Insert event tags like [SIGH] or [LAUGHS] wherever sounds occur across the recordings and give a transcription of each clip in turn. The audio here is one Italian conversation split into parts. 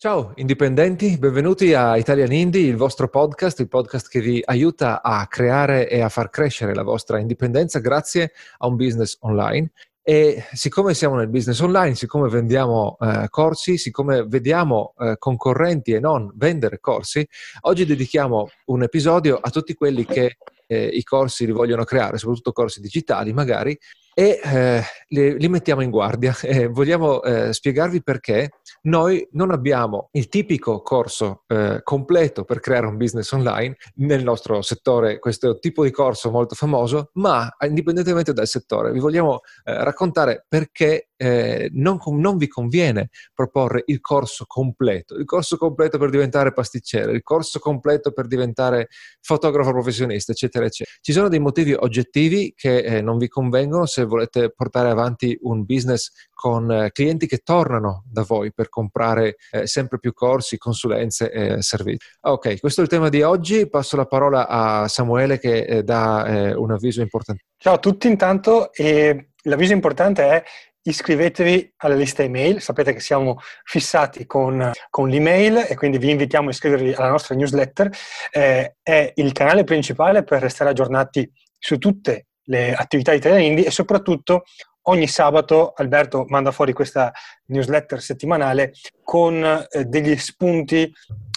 Ciao indipendenti, benvenuti a Italian Indie, il vostro podcast, il podcast che vi aiuta a creare e a far crescere la vostra indipendenza grazie a un business online. E siccome siamo nel business online, siccome vendiamo eh, corsi, siccome vediamo eh, concorrenti e non vendere corsi, oggi dedichiamo un episodio a tutti quelli che eh, i corsi li vogliono creare, soprattutto corsi digitali magari, e eh, li, li, mettiamo in guardia. [LAUGHS] E vogliamo eh, spiegarvi perché noi non abbiamo il tipico corso eh, completo per creare un business online nel nostro settore, questo tipo di corso molto famoso, ma indipendentemente dal settore, vi vogliamo eh, raccontare perché eh, non, non, vi conviene proporre il corso completo, il corso completo per diventare pasticcere, il corso completo per diventare fotografo professionista, eccetera, eccetera. Ci sono dei motivi oggettivi che eh, non vi convengono se volete portare avanti un business con eh, clienti che tornano da voi per comprare eh, sempre più corsi, consulenze e servizi. Ok, questo è il tema di oggi. Passo la parola a Samuele che eh, dà eh, un avviso importante. Ciao a tutti intanto e l'avviso importante è iscrivetevi alla lista email, sapete che siamo fissati con, con l'email e quindi vi invitiamo a iscrivervi alla nostra newsletter, eh, è il canale principale per restare aggiornati su tutte le attività di Italian Indie e soprattutto ogni sabato Alberto manda fuori questa newsletter settimanale con eh, degli spunti,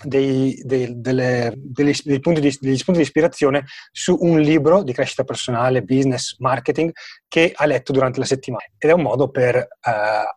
dei, dei, delle, degli, dei punti di, degli spunti di ispirazione su un libro di crescita personale, business, marketing che ha letto durante la settimana. Ed è un modo per eh,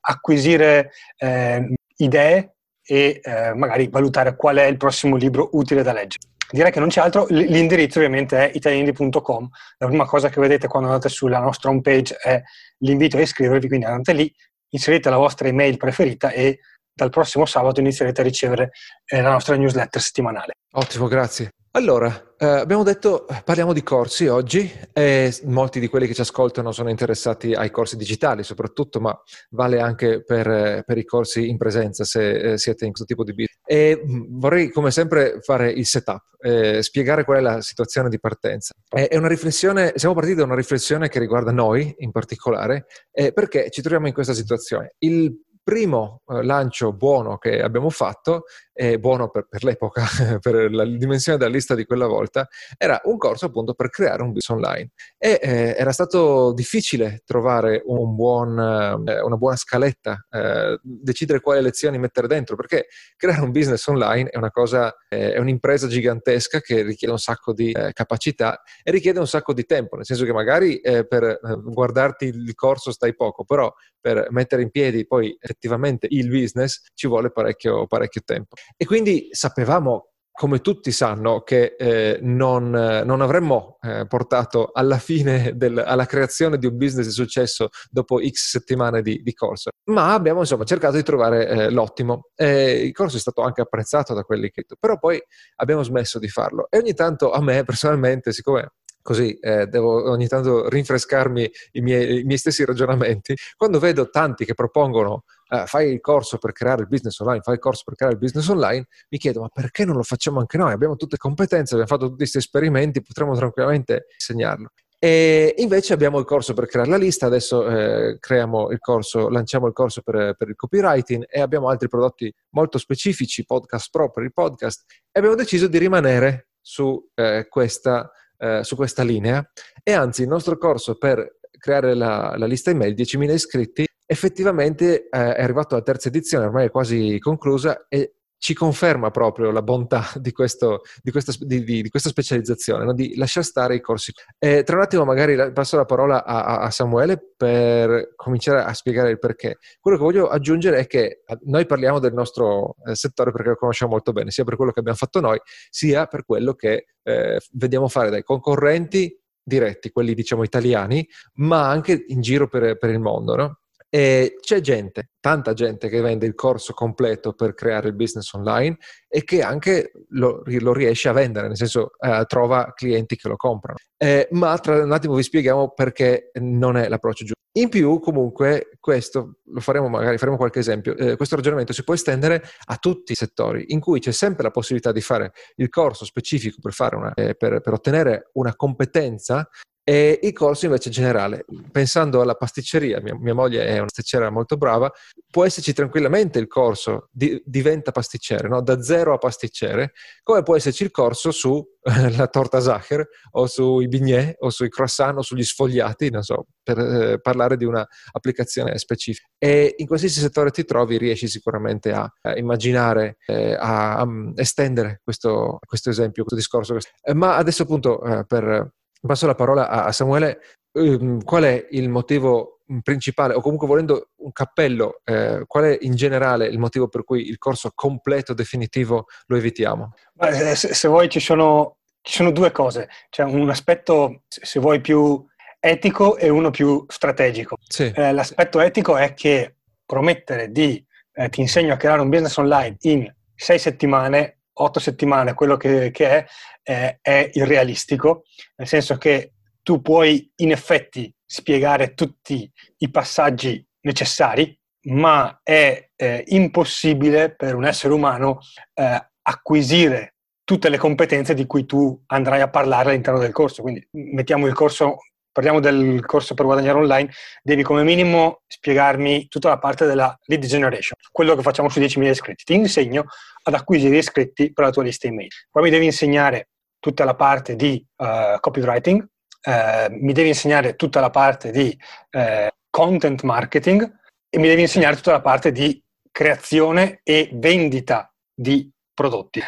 acquisire eh, idee e eh, magari valutare qual è il prossimo libro utile da leggere direi che non c'è altro. L'indirizzo ovviamente è italiandi.com. La prima cosa che vedete quando andate sulla nostra homepage è l'invito a iscrivervi, quindi andate lì, inserite la vostra email preferita e dal prossimo sabato inizierete a ricevere eh, la nostra newsletter settimanale. Ottimo, grazie. Allora, eh, abbiamo detto, parliamo di corsi oggi e molti di quelli che ci ascoltano sono interessati ai corsi digitali soprattutto, ma vale anche per, per i corsi in presenza se eh, siete in questo tipo di business. E mm, vorrei come sempre fare il setup, eh, spiegare qual è la situazione di partenza. È, una riflessione, siamo partiti da una riflessione che riguarda noi in particolare, eh, perché ci troviamo in questa situazione. Il primo eh, lancio buono che abbiamo fatto, eh, buono per, per l'epoca, [LAUGHS] per la dimensione della lista di quella volta, era un corso appunto per creare un business online. E eh, era stato difficile trovare un buon, eh, una buona scaletta, eh, decidere quali lezioni mettere dentro, perché creare un business online è una cosa, eh, è un'impresa gigantesca che richiede un sacco di capacità e richiede un sacco di tempo, nel senso che magari per guardarti il corso stai poco, però per mettere in piedi poi effettivamente il business ci vuole parecchio, parecchio tempo. E quindi sapevamo come tutti sanno, che eh, non, non, avremmo eh, portato alla fine, del, alla creazione di un business di successo dopo X settimane di, di corso, ma abbiamo insomma cercato di trovare eh, l'ottimo. il corso è stato anche apprezzato da quelli che... però poi abbiamo smesso di farlo e ogni tanto a me personalmente, siccome così eh, devo ogni tanto rinfrescarmi i miei, i miei, stessi ragionamenti. Quando vedo tanti che propongono eh, fai il corso per creare il business online, fai il corso per creare il business online, mi chiedo ma perché non lo facciamo anche noi? Abbiamo tutte competenze, abbiamo fatto tutti questi esperimenti, potremmo tranquillamente insegnarlo. E invece abbiamo il corso per creare la lista, adesso eh, il corso, lanciamo il corso per, per, il copywriting e abbiamo altri prodotti molto specifici, podcast pro per il podcast, e abbiamo deciso di rimanere su eh, questa eh, su questa linea e anzi il nostro corso per creare la, la lista email 10.000 iscritti effettivamente eh, è arrivato alla terza edizione, ormai è quasi conclusa e ci conferma proprio la bontà [LAUGHS] di, questo, di, questa, di, di questa, specializzazione, no? di lasciare stare i corsi. E tra un attimo magari passo la parola a, a, Samuele per cominciare a spiegare il perché. Quello che voglio aggiungere è che noi parliamo del nostro eh, settore perché lo conosciamo molto bene, sia per quello che abbiamo fatto noi, sia per quello che eh, vediamo fare dai concorrenti diretti, quelli diciamo italiani, ma anche in giro per, per il mondo. No? E c'è gente, tanta gente che vende il corso completo per creare il business online e che anche lo, lo riesce a vendere, nel senso eh, trova clienti che lo comprano. Eh, ma tra un attimo vi spieghiamo perché non è l'approccio giusto. In più, comunque, questo lo faremo magari, faremo qualche esempio. Eh, questo ragionamento si può estendere a tutti i settori in cui c'è sempre la possibilità di fare il corso specifico per, una, eh, per, per ottenere una competenza e i corsi invece generale. Pensando alla pasticceria, mia, mia moglie è una pasticcera molto brava, può esserci tranquillamente il corso di, diventa pasticcere, no? da zero a pasticcere, come può esserci il corso sulla torta Sacher o sui bignè o sui croissant o sugli sfogliati, non so, per eh, parlare di un'applicazione specifica. E in qualsiasi settore ti trovi riesci sicuramente a, a immaginare, eh, a, a, estendere questo, questo, esempio, questo discorso. Eh, ma adesso appunto eh, per passo la parola a, Samuele. Um, qual è il motivo principale, o comunque volendo un cappello, eh, qual è in generale il motivo per cui il corso completo, definitivo, lo evitiamo? Beh, se, se, vuoi ci sono, ci sono due cose. C'è un aspetto, se vuoi, più etico e uno più strategico. Sì. Eh, l'aspetto etico è che promettere di eh, ti insegno a creare un business online in sei settimane otto settimane, quello che, che è, eh, è irrealistico, nel senso che tu puoi in effetti spiegare tutti i passaggi necessari, ma è eh, impossibile per un essere umano eh, acquisire tutte le competenze di cui tu andrai a parlare all'interno del corso. Quindi mettiamo il corso parliamo del corso per guadagnare online, devi come minimo spiegarmi tutta la parte della lead generation, quello che facciamo su 10.000 iscritti. Ti insegno ad acquisire iscritti per la tua lista email. Poi mi devi insegnare tutta la parte di uh, copywriting, uh, mi devi insegnare tutta la parte di uh, content marketing e mi devi insegnare tutta la parte di creazione e vendita di prodotti.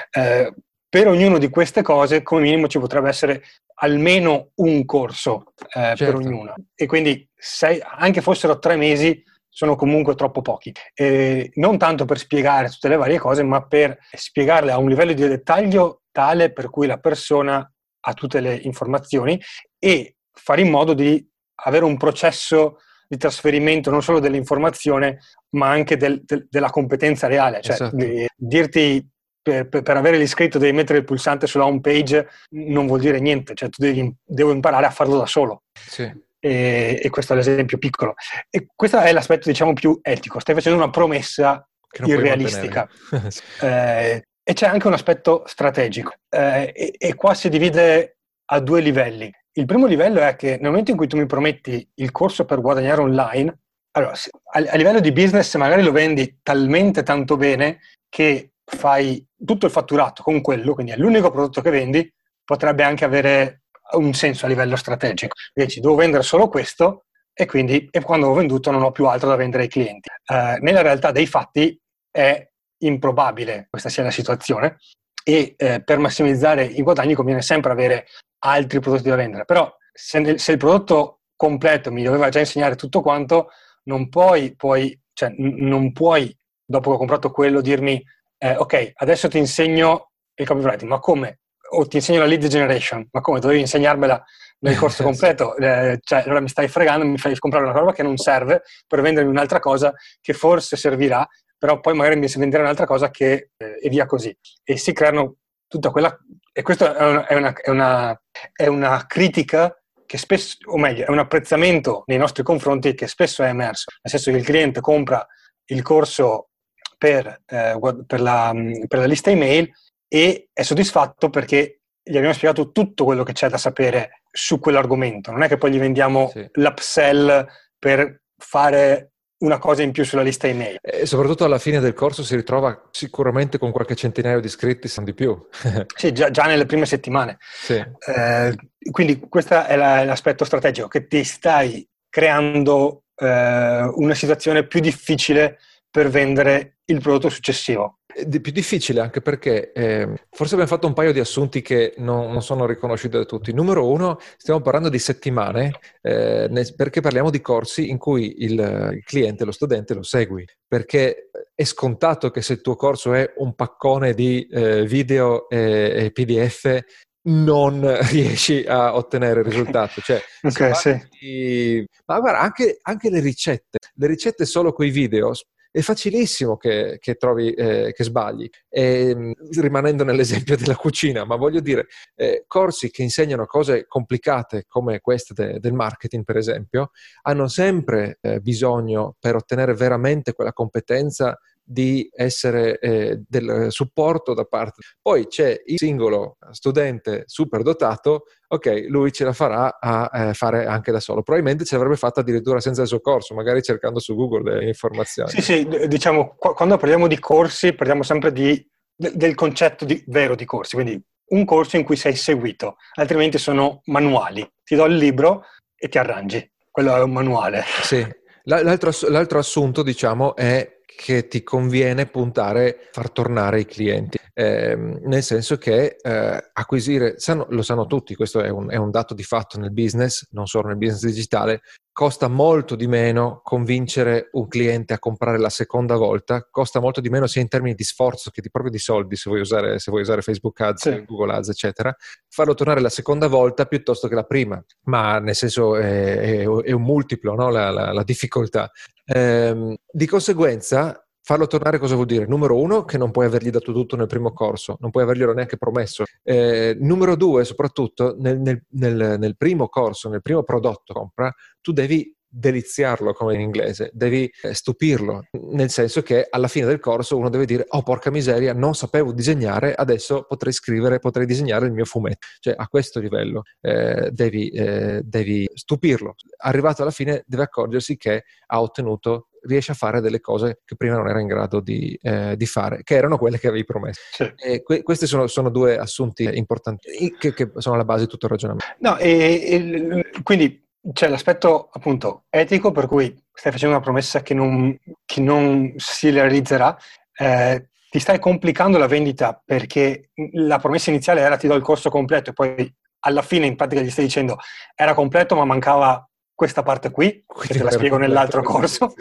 Per ognuna di queste cose, come minimo, ci potrebbe essere almeno un corso eh, certo. per ognuna. E quindi sei, anche fossero tre mesi, sono comunque troppo pochi. E non tanto per spiegare tutte le varie cose, ma per spiegarle a un livello di dettaglio tale per cui la persona ha tutte le informazioni e fare in modo di avere un processo di trasferimento non solo dell'informazione, ma anche del, del, della competenza reale. Cioè, esatto. dirti per, per, per, avere l'iscritto devi mettere il pulsante sulla home page non vuol dire niente, cioè tu devi, devo imparare a farlo da solo. Sì. E, e, questo è l'esempio piccolo. E questo è l'aspetto, diciamo, più etico. Stai facendo una promessa irrealistica. [LAUGHS] eh, e c'è anche un aspetto strategico. Eh, e, e qua si divide a due livelli. Il primo livello è che nel momento in cui tu mi prometti il corso per guadagnare online, allora, a, a livello di business magari lo vendi talmente tanto bene che fai tutto il fatturato con quello, quindi è l'unico prodotto che vendi, potrebbe anche avere un senso a livello strategico. Dici, devo vendere solo questo e quindi e quando ho venduto non ho più altro da vendere ai clienti. Eh, nella realtà dei fatti è improbabile questa sia la situazione e eh, per massimizzare i guadagni conviene sempre avere altri prodotti da vendere. Però se, se il prodotto completo mi doveva già insegnare tutto quanto, non puoi, puoi, cioè, n- non puoi dopo che ho comprato quello dirmi eh, ok, adesso ti insegno il copywriting, ma come? O ti insegno la lead generation, ma come? Dovevi insegnarmela nel [LAUGHS] corso completo? Eh, cioè, allora mi stai fregando, mi fai comprare una roba che non serve per vendermi un'altra cosa che forse servirà, però poi magari mi vendere un'altra cosa che eh, e via così. E si creano tutta quella... E questa è una, è una, è una critica che spesso, o meglio, è un apprezzamento nei nostri confronti che spesso è emerso. Nel senso che il cliente compra il corso per, eh, per, la, per la lista email e è soddisfatto perché gli abbiamo spiegato tutto quello che c'è da sapere su quell'argomento. Non è che poi gli vendiamo sì. l'upsell per fare una cosa in più sulla lista email. E soprattutto alla fine del corso si ritrova sicuramente con qualche centinaio di iscritti, se non di più. [LAUGHS] sì, già, già, nelle prime settimane. Sì. Eh, quindi questo è la, l'aspetto strategico, che ti stai creando eh, una situazione più difficile per vendere il prodotto successivo. È più difficile anche perché eh, forse abbiamo fatto un paio di assunti che non, non, sono riconosciuti da tutti. Numero uno, stiamo parlando di settimane eh, perché parliamo di corsi in cui il, il, cliente, lo studente, lo segui. Perché è scontato che se il tuo corso è un paccone di eh, video e, e PDF non [LAUGHS] riesci a ottenere il risultato. Cioè, okay, sì. di... Ma guarda, anche, anche, le ricette, le ricette solo con i video è facilissimo che, che trovi, eh, che sbagli. E, ehm, rimanendo nell'esempio della cucina, ma voglio dire, eh, corsi che insegnano cose complicate come queste de, del marketing, per esempio, hanno sempre eh, bisogno, per ottenere veramente quella competenza, di essere eh, del supporto da parte. Poi c'è il singolo studente super dotato, ok, lui ce la farà a eh, fare anche da solo. Probabilmente ce l'avrebbe fatta addirittura senza il suo corso, magari cercando su Google le informazioni. Sì, sì, diciamo, quando parliamo di corsi, parliamo sempre di, del concetto di, vero di corsi, quindi un corso in cui sei seguito, altrimenti sono manuali. Ti do il libro e ti arrangi. Quello è un manuale. Sì. L'altro, l'altro assunto, diciamo, è che ti conviene puntare, far tornare i clienti, eh, nel senso che eh, acquisire, sanno, lo sanno tutti, questo è un, è un, dato di fatto nel business, non solo nel business digitale, costa molto di meno convincere un cliente a comprare la seconda volta, costa molto di meno sia in termini di sforzo che di, proprio di soldi, se vuoi usare, se vuoi usare Facebook Ads, sì. Google Ads, eccetera, farlo tornare la seconda volta piuttosto che la prima, ma nel senso è, è, è un multiplo no? la, la, la difficoltà. Eh, di conseguenza, farlo tornare cosa vuol dire? Numero uno, che non puoi avergli dato tutto nel primo corso, non puoi averglielo neanche promesso. Eh, numero due, soprattutto, nel, nel, nel, nel, primo corso, nel primo prodotto compra, tu devi deliziarlo, come in inglese, devi eh, stupirlo, nel senso che alla fine del corso uno deve dire, oh porca miseria, non sapevo disegnare, adesso potrei scrivere, potrei disegnare il mio fumetto. Cioè a questo livello eh, devi, eh, devi stupirlo. Arrivato alla fine deve accorgersi che ha ottenuto riesce a fare delle cose che prima non era in grado di, eh, di fare, che erano quelle che avevi promesso. Sì. Que- questi sono, sono, due assunti importanti che, che, sono alla base di tutto il ragionamento. No, e, e, quindi c'è l'aspetto appunto etico per cui stai facendo una promessa che non, che non si realizzerà, eh, ti stai complicando la vendita perché la promessa iniziale era ti do il corso completo e poi alla fine in pratica gli stai dicendo era completo ma mancava questa parte qui, Quindi che te la spiego nell'altro corso.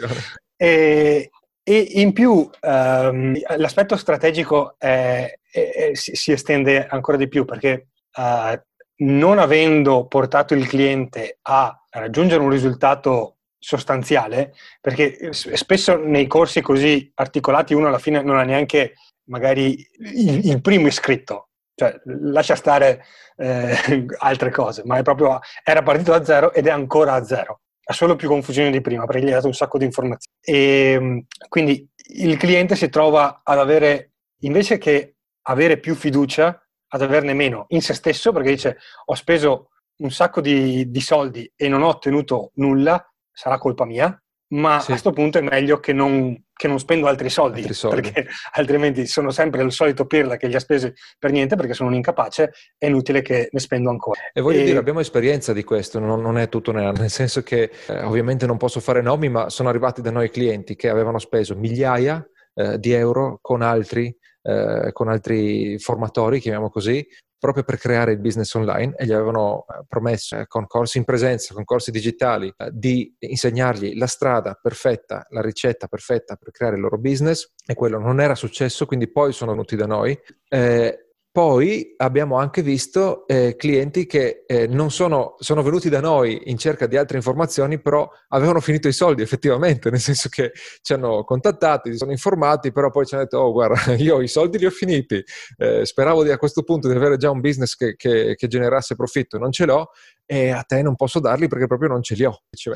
E, e, in più um, l'aspetto strategico è, è, è, si, si, estende ancora di più perché uh, non avendo portato il cliente a raggiungere un risultato sostanziale, perché spesso nei corsi così articolati uno alla fine non ha neanche magari il, il primo iscritto, cioè lascia stare eh, [LAUGHS] altre cose, ma proprio, era partito da zero ed è ancora a zero. Ha solo più confusione di prima perché gli ha dato un sacco di informazioni. E quindi il cliente si trova ad avere, invece che avere più fiducia, ad averne meno in se stesso perché dice ho speso un sacco di, di soldi e non ho ottenuto nulla, sarà colpa mia, ma sì. a questo punto è meglio che non, che non spendo altri soldi, altri soldi, perché [LAUGHS] altrimenti sono sempre il solito pirla che li ha spesi per niente perché sono un incapace, è inutile che ne spendo ancora. E voglio e... dire, abbiamo esperienza di questo, non, non è tutto nero, nel senso che eh, ovviamente non posso fare nomi, ma sono arrivati da noi clienti che avevano speso migliaia eh, di euro con altri, eh, con altri formatori, chiamiamo così, proprio per creare il business online e gli avevano eh, promesso eh, con corsi in presenza, con corsi digitali, eh, di insegnargli la strada perfetta, la ricetta perfetta per creare il loro business e quello non era successo, quindi poi sono venuti da noi. Eh, poi abbiamo anche visto eh, clienti che eh, non sono, sono, venuti da noi in cerca di altre informazioni, però avevano finito i soldi effettivamente, [LAUGHS] nel senso che ci hanno contattati, si sono informati, però poi ci hanno detto, oh guarda, [LAUGHS] io i soldi li ho finiti, eh, speravo di, a questo punto di avere già un business che, che, che, generasse profitto, non ce l'ho e a te non posso darli perché proprio non ce li ho. Sì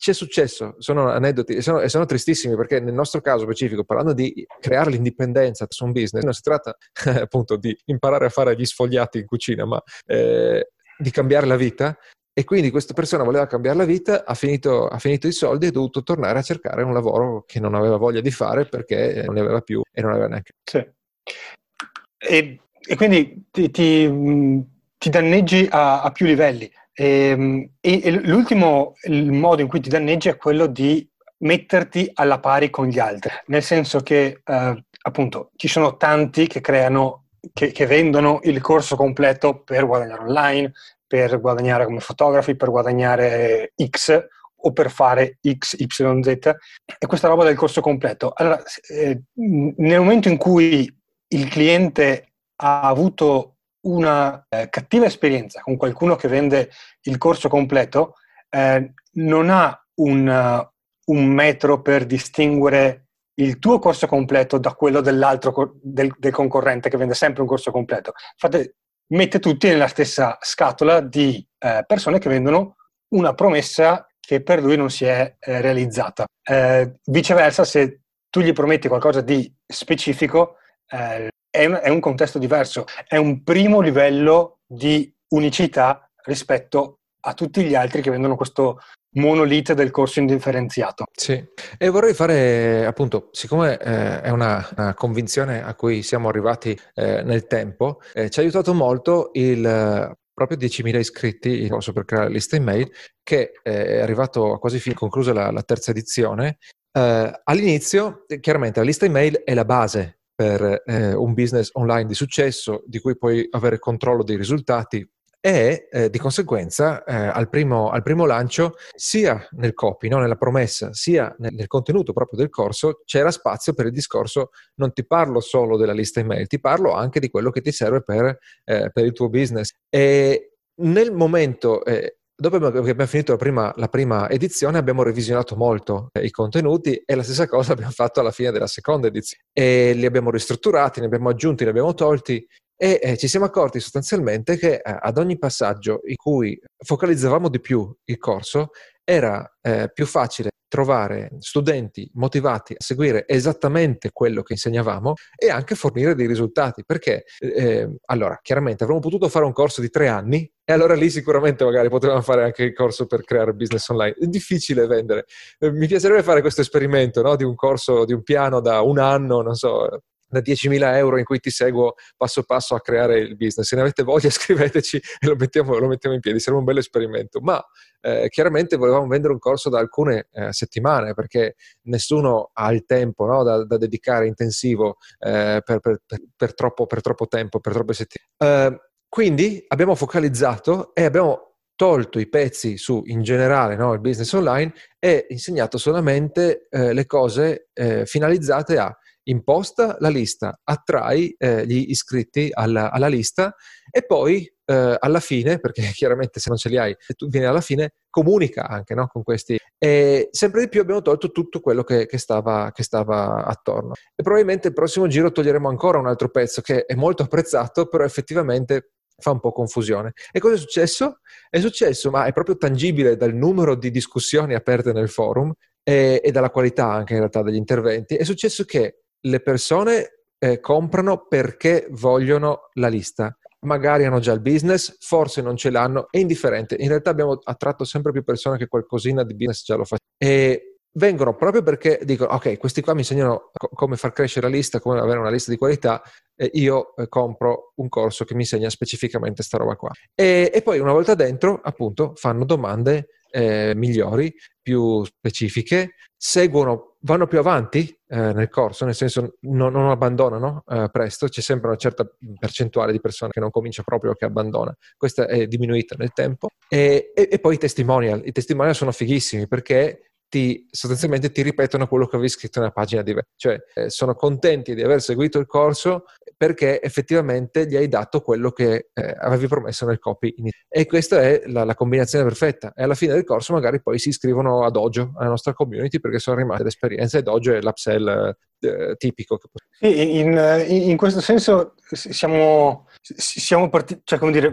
ci è successo, sono aneddoti e sono, sono, tristissimi perché nel nostro caso specifico, parlando di creare l'indipendenza su un business, non si tratta [LAUGHS] appunto di imparare a fare gli sfogliati in cucina, ma eh, di cambiare la vita. E quindi questa persona voleva cambiare la vita, ha finito, ha finito i soldi e è dovuto tornare a cercare un lavoro che non aveva voglia di fare perché non ne aveva più e non aveva neanche. Sì. E, e quindi ti, ti, ti danneggi a, a più livelli e, e l'ultimo modo in cui ti danneggi è quello di metterti alla pari con gli altri, nel senso che eh, appunto ci sono tanti che creano, che, che, vendono il corso completo per guadagnare online, per guadagnare come fotografi, per guadagnare X o per fare X, Y, Z e questa roba del corso completo. Allora, eh, nel momento in cui il cliente ha avuto una eh, cattiva esperienza con qualcuno che vende il corso completo, eh, non ha un, uh, un, metro per distinguere il tuo corso completo da quello dell'altro del, del concorrente che vende sempre un corso completo. Fate, mette tutti nella stessa scatola di eh, persone che vendono una promessa che per lui non si è eh, realizzata. Eh, viceversa, se tu gli prometti qualcosa di specifico, eh, è, è un contesto diverso, è un primo livello di unicità rispetto a tutti gli altri che vendono questo monolite del corso indifferenziato. Sì, e vorrei fare appunto, siccome eh, è una, una, convinzione a cui siamo arrivati eh, nel tempo, eh, ci ha aiutato molto il proprio 10.000 iscritti corso per creare lista email che eh, è arrivato a quasi fine, conclusa la, la terza edizione. Eh, all'inizio, chiaramente, la lista email è la base per eh, un business online di successo di cui puoi avere controllo dei risultati e eh, di conseguenza eh, al, primo, al, primo, lancio, sia nel copy, no? nella promessa, sia nel, nel, contenuto proprio del corso, c'era spazio per il discorso, non ti parlo solo della lista email, ti parlo anche di quello che ti serve per, eh, per il tuo business. E nel momento eh, Dopo che abbiamo finito la prima, la prima, edizione abbiamo revisionato molto eh, i contenuti e la stessa cosa [LAUGHS] abbiamo fatto alla fine della seconda edizione. E li abbiamo ristrutturati, ne abbiamo aggiunti, ne abbiamo tolti e eh, ci siamo accorti sostanzialmente che eh, ad ogni passaggio in cui focalizzavamo di più il corso era eh, più facile trovare studenti motivati a seguire esattamente quello che insegnavamo e anche fornire dei risultati. Perché, eh, allora, chiaramente avremmo potuto fare un corso di tre anni e allora lì sicuramente magari potevamo fare anche il corso per creare business online. È difficile vendere. Eh, mi piacerebbe fare questo esperimento no? di un corso, di un piano da un anno, non so, da 10.000 euro in cui ti seguo passo passo a creare il business. Se ne avete voglia [LAUGHS] scriveteci e lo mettiamo, lo mettiamo in piedi, sarebbe un bello esperimento. Ma eh, chiaramente volevamo vendere un corso da alcune eh, settimane perché nessuno ha il tempo no, da, da, dedicare intensivo eh, per, per, per, per, troppo, troppo, tempo, per troppe settimane. Eh, quindi abbiamo focalizzato e abbiamo tolto i pezzi su in generale no, il business online e insegnato solamente eh, le cose eh, finalizzate a imposta la lista, attrai eh, gli iscritti alla, alla, lista e poi eh, alla fine, perché [LAUGHS] chiaramente se non ce li hai tu vieni alla fine, comunica anche no, con questi. E sempre di più abbiamo tolto tutto quello che, che, stava, che stava attorno. E probabilmente il prossimo giro toglieremo ancora un altro pezzo che è molto apprezzato, però effettivamente fa un po' confusione. E cosa è successo? È successo, ma è proprio tangibile dal numero di discussioni aperte nel forum e, e dalla qualità anche in realtà degli interventi, è successo che le persone eh, comprano perché vogliono la lista. Magari hanno già il business, forse non ce l'hanno, è indifferente. In realtà abbiamo attratto sempre più persone che qualcosina di business già lo fanno. E vengono proprio perché dicono, ok, questi qua mi insegnano co- come far crescere la lista, come avere una lista di qualità, e io eh, compro un corso che mi insegna specificamente sta roba qua. E, e poi una volta dentro, appunto, fanno domande eh, migliori, più specifiche, seguono, vanno più avanti eh, nel corso, nel senso non, non abbandonano eh, presto, c'è sempre una certa percentuale di persone che non comincia proprio che abbandona, questa è diminuita nel tempo. E, e, e poi i testimonial, i testimonial sono fighissimi perché ti, sostanzialmente ti ripetono quello che avevi scritto nella pagina di cioè eh, sono contenti di aver seguito il corso perché effettivamente gli hai dato quello che eh, avevi promesso nel copy e questa è la, la, combinazione perfetta e alla fine del corso magari poi si iscrivono a Dojo, alla nostra community perché sono rimaste l'esperienza e Dojo è l'upsell eh, tipico. Sì, in, in, questo senso siamo, siamo partiti, cioè come dire,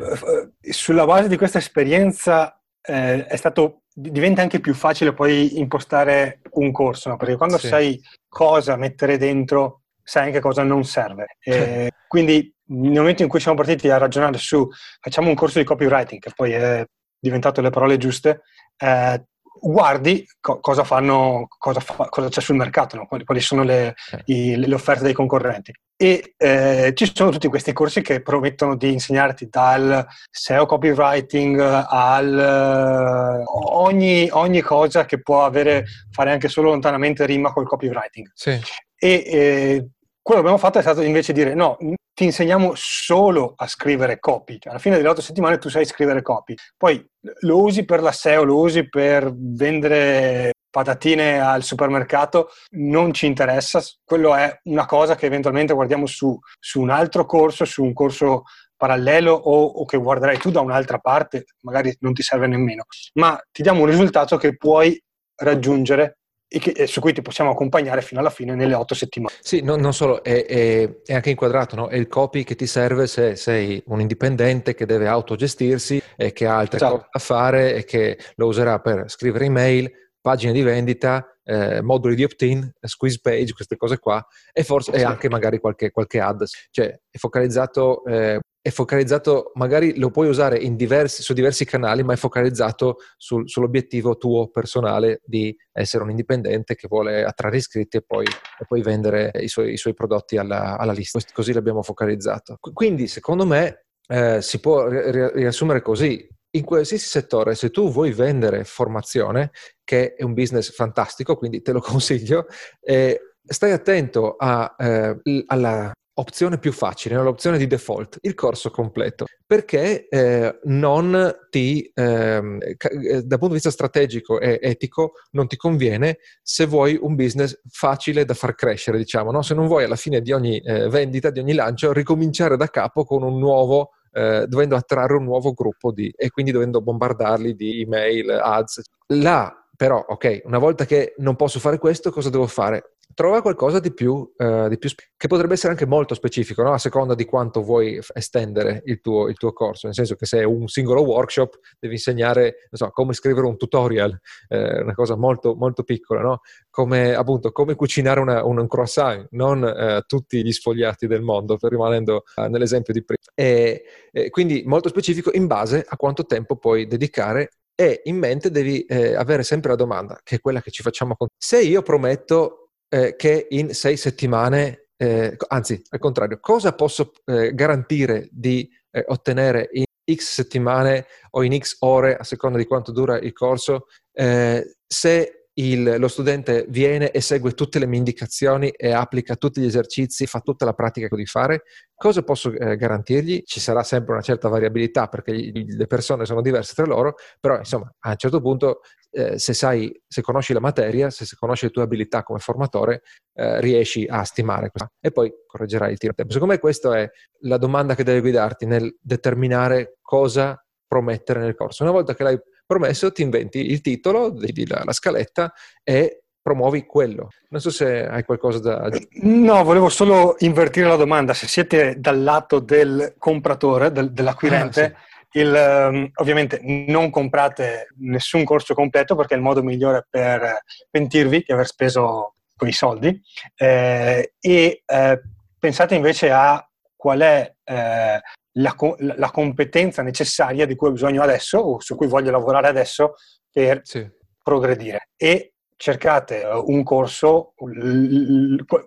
sulla base di questa esperienza eh, è stato diventa anche più facile poi impostare un corso, no? perché quando sì. sai cosa mettere dentro, sai anche cosa non serve. E [LAUGHS] quindi nel momento in cui siamo partiti a ragionare su facciamo un corso di copywriting, che poi è diventato le parole giuste, eh, guardi co- cosa fanno, cosa, fa, cosa, c'è sul mercato, no? quali, quali, sono le, eh. i, le, offerte dei concorrenti. E eh, ci sono tutti questi corsi che promettono di insegnarti dal SEO copywriting al uh, ogni, ogni, cosa che può avere, fare anche solo lontanamente rima col copywriting. Sì. E eh, quello che abbiamo fatto è stato invece dire no, ti insegniamo solo a scrivere copy. Cioè, alla fine delle otto settimane tu sai scrivere copy. Poi lo usi per la SEO, lo usi per vendere patatine al supermercato, non ci interessa. Quello è una cosa che eventualmente guardiamo su, su un altro corso, su un corso parallelo o, o, che guarderai tu da un'altra parte, magari non ti serve nemmeno, ma ti diamo un risultato che puoi raggiungere e, che, e, su cui ti possiamo accompagnare fino alla fine nelle otto settimane. Sì, no, non solo, è, è, è, anche inquadrato, no? è il copy che ti serve se sei un indipendente che deve autogestirsi e che ha altre esatto. cose da fare e che lo userà per scrivere email, pagine di vendita, eh, moduli di opt-in, squeeze page, queste cose qua, e forse e anche magari qualche, qualche ad. Cioè è focalizzato, eh, è focalizzato, magari lo puoi usare diversi, su diversi canali, ma è focalizzato sul, sull'obiettivo tuo personale di essere un indipendente che vuole attrarre iscritti e poi, e poi vendere i suoi, i suoi prodotti alla, alla, lista. Così l'abbiamo focalizzato. Quindi, secondo me, eh, si può riassumere così in qualsiasi settore, se tu vuoi vendere formazione, che è un business fantastico, quindi te lo [LAUGHS] consiglio, eh, stai attento a, eh, alla opzione più facile, l'opzione di default, il corso completo, perché eh, non ti, ehm, eh, dal punto di vista strategico e etico, non ti conviene se vuoi un business facile da far crescere, diciamo, no? se non vuoi alla fine di ogni eh, vendita, di ogni lancio, ricominciare da capo con un nuovo eh, dovendo attrarre un nuovo gruppo di, e quindi dovendo bombardarli di email, ads. Là, però, ok, una volta che non posso fare questo, cosa devo fare? Trova qualcosa di più, uh, di più che potrebbe essere anche molto specifico, no? a seconda di quanto vuoi estendere il tuo, il tuo, corso, nel senso che se è un singolo workshop devi insegnare so, come scrivere un tutorial, eh, una cosa molto, molto piccola, no? come, appunto, come cucinare una, un croissant, non eh, tutti gli sfogliati del mondo, rimanendo eh, nell'esempio di prima. E, e quindi molto specifico in base a quanto tempo puoi dedicare e in mente devi eh, avere sempre la domanda, che è quella che ci facciamo con... Se io prometto eh, che in sei settimane, eh, anzi al contrario, cosa posso eh, garantire di eh, ottenere in X settimane o in X ore, a seconda di quanto dura il corso, eh, se il, lo studente viene e segue tutte le mie indicazioni e applica tutti gli esercizi, fa tutta la pratica che devi fare, cosa posso eh, garantirgli? Ci sarà sempre una certa variabilità perché gli, le persone sono diverse tra loro, però insomma a un certo punto eh, se sai, se conosci la materia, se, conosci le tue abilità come formatore, eh, riesci a stimare questo. E poi correggerai il tiro a tempo. Secondo me questa è la domanda che deve guidarti nel determinare cosa promettere nel corso. Una volta che l'hai promesso, ti inventi il titolo, vedi la, la scaletta e promuovi quello. Non so se hai qualcosa da aggiungere. No, volevo solo invertire la domanda. Se siete dal lato del compratore, del, dell'acquirente, ah, sì il, um, ovviamente non comprate nessun corso completo perché è il modo migliore per pentirvi di aver speso quei soldi eh, e eh, pensate invece a qual è eh, la, la, competenza necessaria di cui ho bisogno adesso o su cui voglio lavorare adesso per sì. progredire e cercate uh, un corso,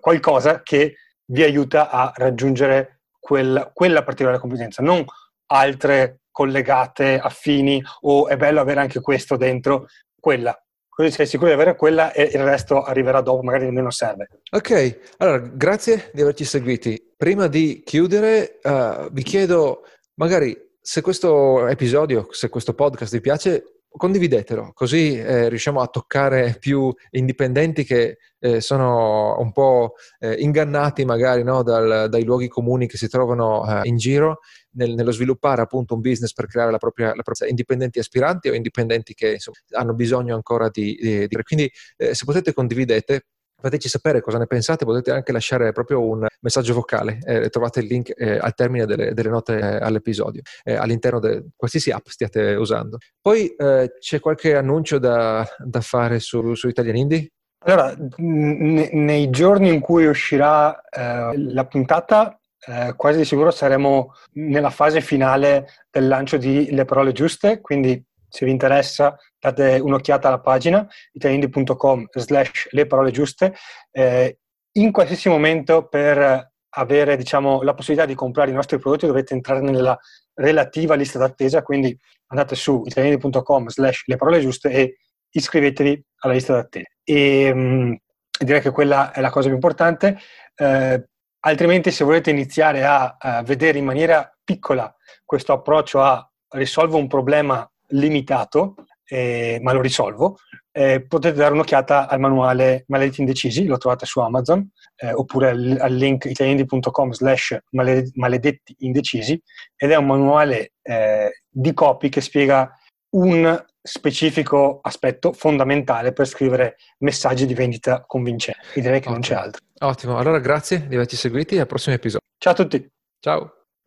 qualcosa che vi aiuta a raggiungere quel, quella particolare competenza, non altre collegate, affini o è bello avere anche questo dentro, quella. Così sei sicuro di avere quella e il resto arriverà dopo, magari nemmeno serve. Ok, allora grazie di averci seguiti. Prima di chiudere, uh, vi chiedo magari se questo episodio, se questo podcast vi piace, condividetelo, così eh, riusciamo a toccare più indipendenti che eh, sono un po' eh, ingannati magari no, dal, dai luoghi comuni che si trovano eh, in giro nel, nello sviluppare appunto un business per creare la propria, la propria indipendenti aspiranti o indipendenti che insomma, hanno bisogno ancora di... di, di quindi eh, se potete condividete fateci sapere cosa ne pensate, potete anche lasciare proprio un messaggio vocale, eh, trovate il link eh, al termine delle, delle note eh, all'episodio, eh, all'interno di qualsiasi app stiate usando. Poi eh, c'è qualche annuncio da, da fare su, su Italian Indie? Allora, ne, nei giorni in cui uscirà eh, la puntata, quasi di sicuro saremo nella fase finale del lancio di Le Parole Giuste, quindi se vi interessa date un'occhiata alla pagina italiandi.com slash le parole giuste. Eh, in qualsiasi momento per avere diciamo, la possibilità di comprare i nostri prodotti dovete entrare nella relativa lista d'attesa quindi andate su italiandi.com slash le parole giuste e iscrivetevi alla lista d'attesa. E mh, mm, direi che quella è la cosa più importante. Eh, altrimenti se volete iniziare a, a vedere in maniera piccola questo approccio a risolvo un problema limitato, eh, ma lo risolvo, eh, potete dare un'occhiata al manuale Maledetti Indecisi, lo trovate su Amazon, eh, oppure al, al link italiandi.com slash maledetti indecisi, ed è un manuale eh, di copy che spiega un specifico aspetto fondamentale per scrivere messaggi di vendita convincenti. E direi che Ottimo. non c'è altro. Ottimo, allora grazie di averci seguiti e al prossimo episodio. Ciao a tutti. Ciao.